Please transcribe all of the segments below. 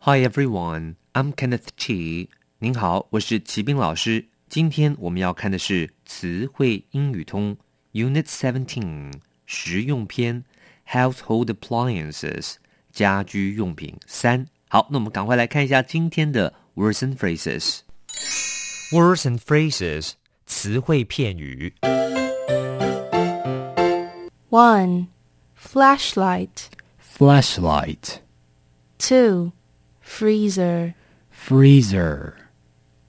Hi everyone, I'm Kenneth Chi. 您好，我是齐斌老师。今天我们要看的是词汇英语通 Unit Seventeen 实用篇 Household Appliances 家居用品三。好，那我们赶快来看一下今天的 words and phrases。Words and phrases 词汇片语。 One, flashlight. flashlight, Two, freezer. freezer,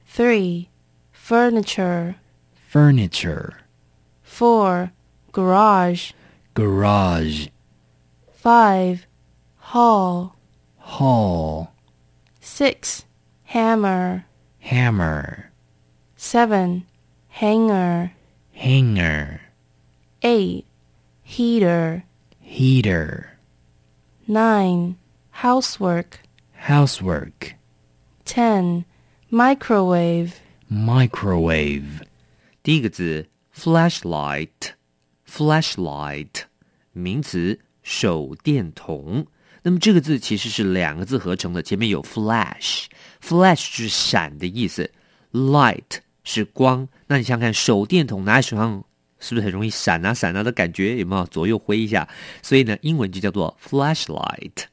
Three, furniture. furniture, Four, garage. garage, Five, hall. hall, Six, hammer. hammer, Seven, hanger. hanger, Eight, heater. heater, Nine, housework. Housework, Ten, microwave. microwave, 第一个字 flashlight，flashlight 名词手电筒。那么这个字其实是两个字合成的，前面有 flash，flash 是闪的意思，light 是光。那你想想看，手电筒拿在手上是不是很容易闪啊闪啊的感觉？有没有左右挥一下？所以呢，英文就叫做 flashlight。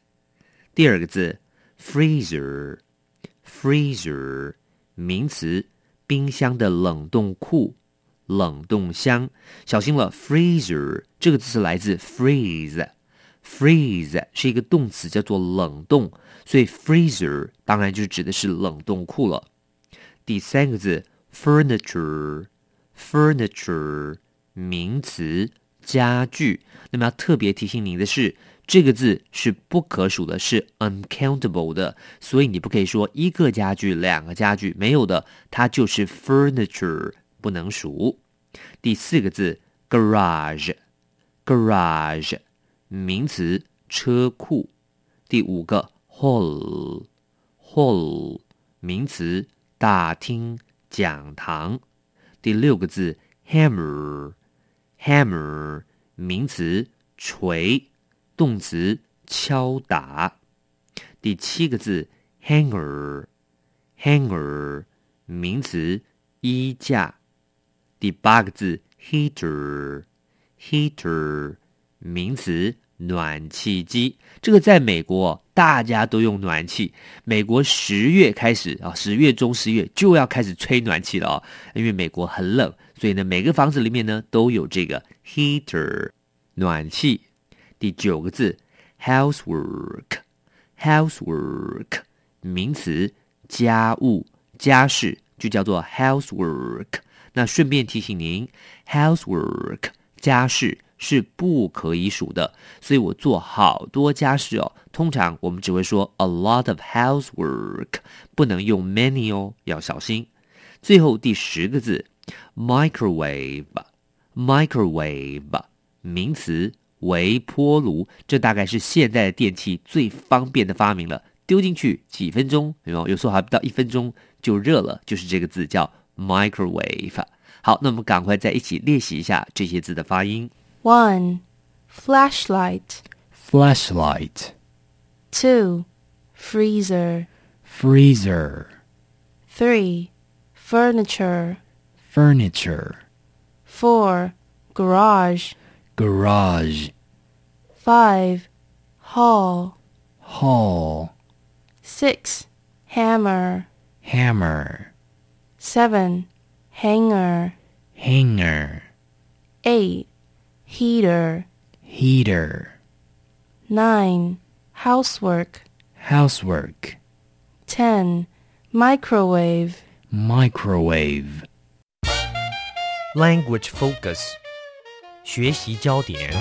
第二个字 freezer，freezer 名词，冰箱的冷冻库、冷冻箱。小心了，freezer 这个字是来自 freeze，freeze 是一个动词，叫做冷冻，所以 freezer 当然就指的是冷冻库了。第三个字 furniture，furniture 名词，家具。那么要特别提醒您的是，这个字是不可数的，是 uncountable 的，所以你不可以说一个家具、两个家具，没有的，它就是 furniture，不能数。第四个字 garage，garage 名词，车库。第五个 hall，hall 名词，大厅、讲堂。第六个字 hammer，hammer 名词，锤，动词，敲打。第七个字 hanger，hanger 名词，衣架。第八个字 heater，heater 名词，暖气机。这个在美国大家都用暖气。美国十月开始啊，十月中、十月就要开始吹暖气了哦，因为美国很冷，所以呢，每个房子里面呢都有这个 heater 暖气。第九个字 housework，housework 名词，家务、家事就叫做 housework。那顺便提醒您，housework 家事是不可以数的，所以我做好多家事哦。通常我们只会说 a lot of housework，不能用 many 哦，要小心。最后第十个字 microwave，microwave 名词，微波炉，这大概是现代的电器最方便的发明了。丢进去几分钟，有没有？有时候还不到一分钟就热了，就是这个字叫 microwave。好，那我们赶快在一起练习一下这些字的发音。One, flashlight. flashlight, Two, freezer. freezer, Three, furniture. furniture, Four, garage. Garage, Five, hall. hall, Six, hammer. hammer, Seven, hanger. hanger, Eight, heater. heater, Nine, housework. housework, Ten, microwave. microwave. Language focus，学习焦点。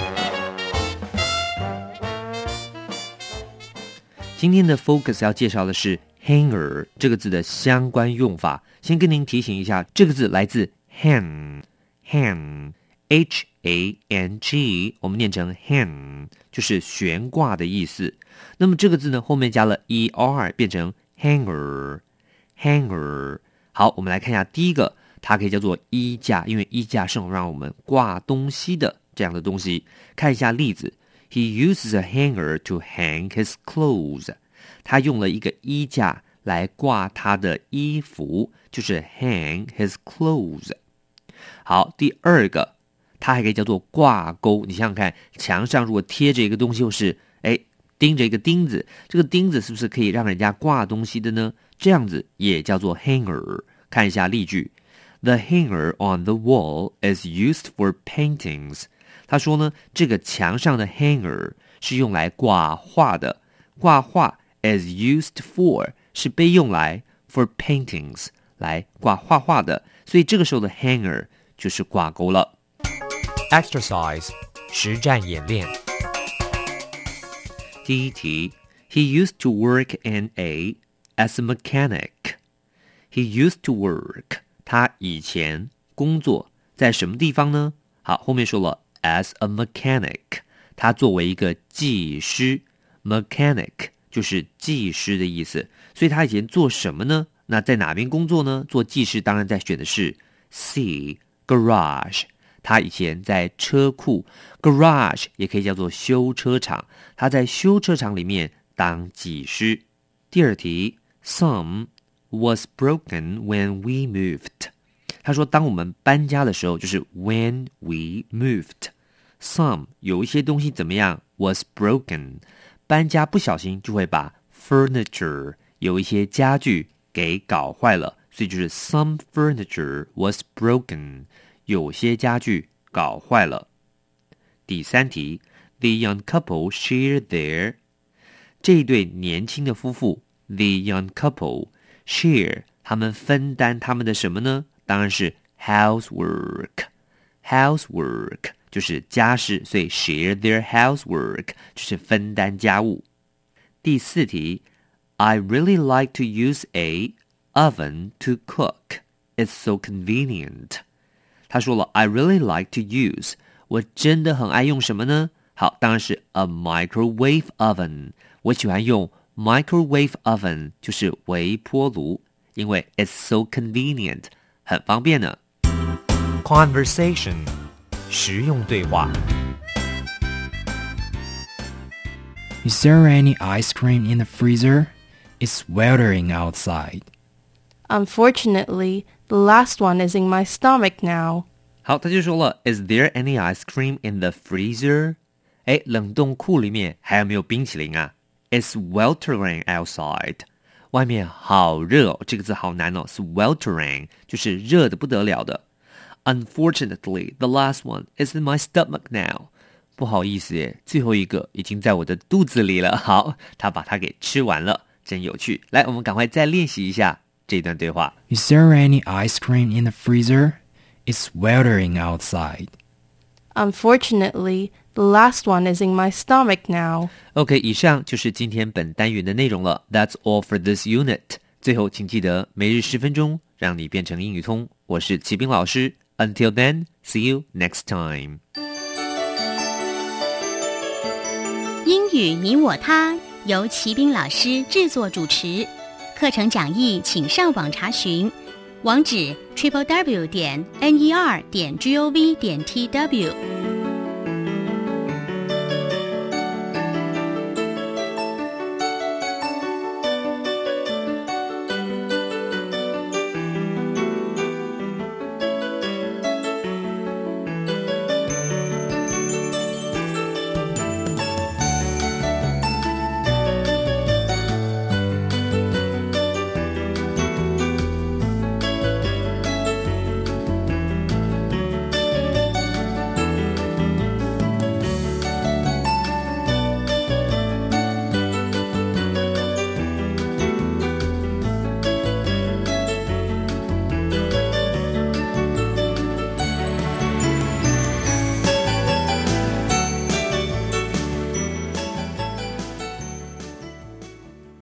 今天的 focus 要介绍的是 hanger 这个字的相关用法，先跟您提醒一下，这个字来自 hang，hang，h a n g，我们念成 hang，就是悬挂的意思。那么这个字呢，后面加了 e r，变成 hanger，hanger。好，我们来看一下第一个，它可以叫做衣架，因为衣架是让我们挂东西的这样的东西。看一下例子，He uses a hanger to hang his clothes。他用了一个衣架来挂他的衣服，就是 hang his clothes。好，第二个，它还可以叫做挂钩。你想想看，墙上如果贴着一个东西，就是哎钉着一个钉子，这个钉子是不是可以让人家挂东西的呢？这样子也叫做 hanger。看一下例句 ：The hanger on the wall is used for paintings。他说呢，这个墙上的 hanger 是用来挂画的。挂画 is used for 是被用来 for paintings 来挂画画的，所以这个时候的 hanger 就是挂钩了。 Exercise 实战演练。第一题，He used to work in a as a mechanic. He used to work. 他以前工作在什么地方呢？好，后面说了 as a mechanic. 他作为一个技师，mechanic 就是技师的意思。所以他以前做什么呢？那在哪边工作呢？做技师，当然在选的是 C garage。他以前在车库 garage 也可以叫做修车厂，他在修车厂里面当技师。第二题，Some was broken when we moved。他说，当我们搬家的时候，就是 when we moved。Some 有一些东西怎么样？was broken。搬家不小心就会把 furniture 有一些家具给搞坏了，所以就是 some furniture was broken。有些家具搞坏了。第三题，The young couple share their 这一对年轻的夫妇，the young couple share 他们分担他们的什么呢？当然是 housework。housework 就是家事，所以 share their housework 就是分担家务。第四题，I really like to use a oven to cook. It's so convenient. 他说了，I really like to use，我真的很爱用什么呢？好，当然是 a microwave oven。我喜欢用 microwave oven，就是微波炉，因为 it's so convenient，很方便呢。 Conversation 实用对话。 Is there any ice cream in the freezer? It's sweltering outside. Unfortunately, the last one is in my stomach now. 好，他就说了，Is there any ice cream in the freezer？哎，冷冻库里面还有没有冰淇淋啊 ？It's sweltering outside，外面好热哦，这个字好难哦，sweltering 就是热的不得了的。Unfortunately, the last one is in my stomach now。不好意思耶，最后一个已经在我的肚子里了。好，他把它给吃完了，真有趣。来，我们赶快再练习一下这段对话。 Is there any ice cream in the freezer? It's sweltering outside. Unfortunately, the last one is in my stomach now. OK，以上就是今天本单元的内容了。That's all for this unit。最后，请记得每日十分钟，让你变成英语通。我是齐斌老师。Until then, see you next time. 英语你我他由齐斌老师制作主持，课程讲义请上网查询，网址 triple w 点 n e r 点 g o v 点 t w。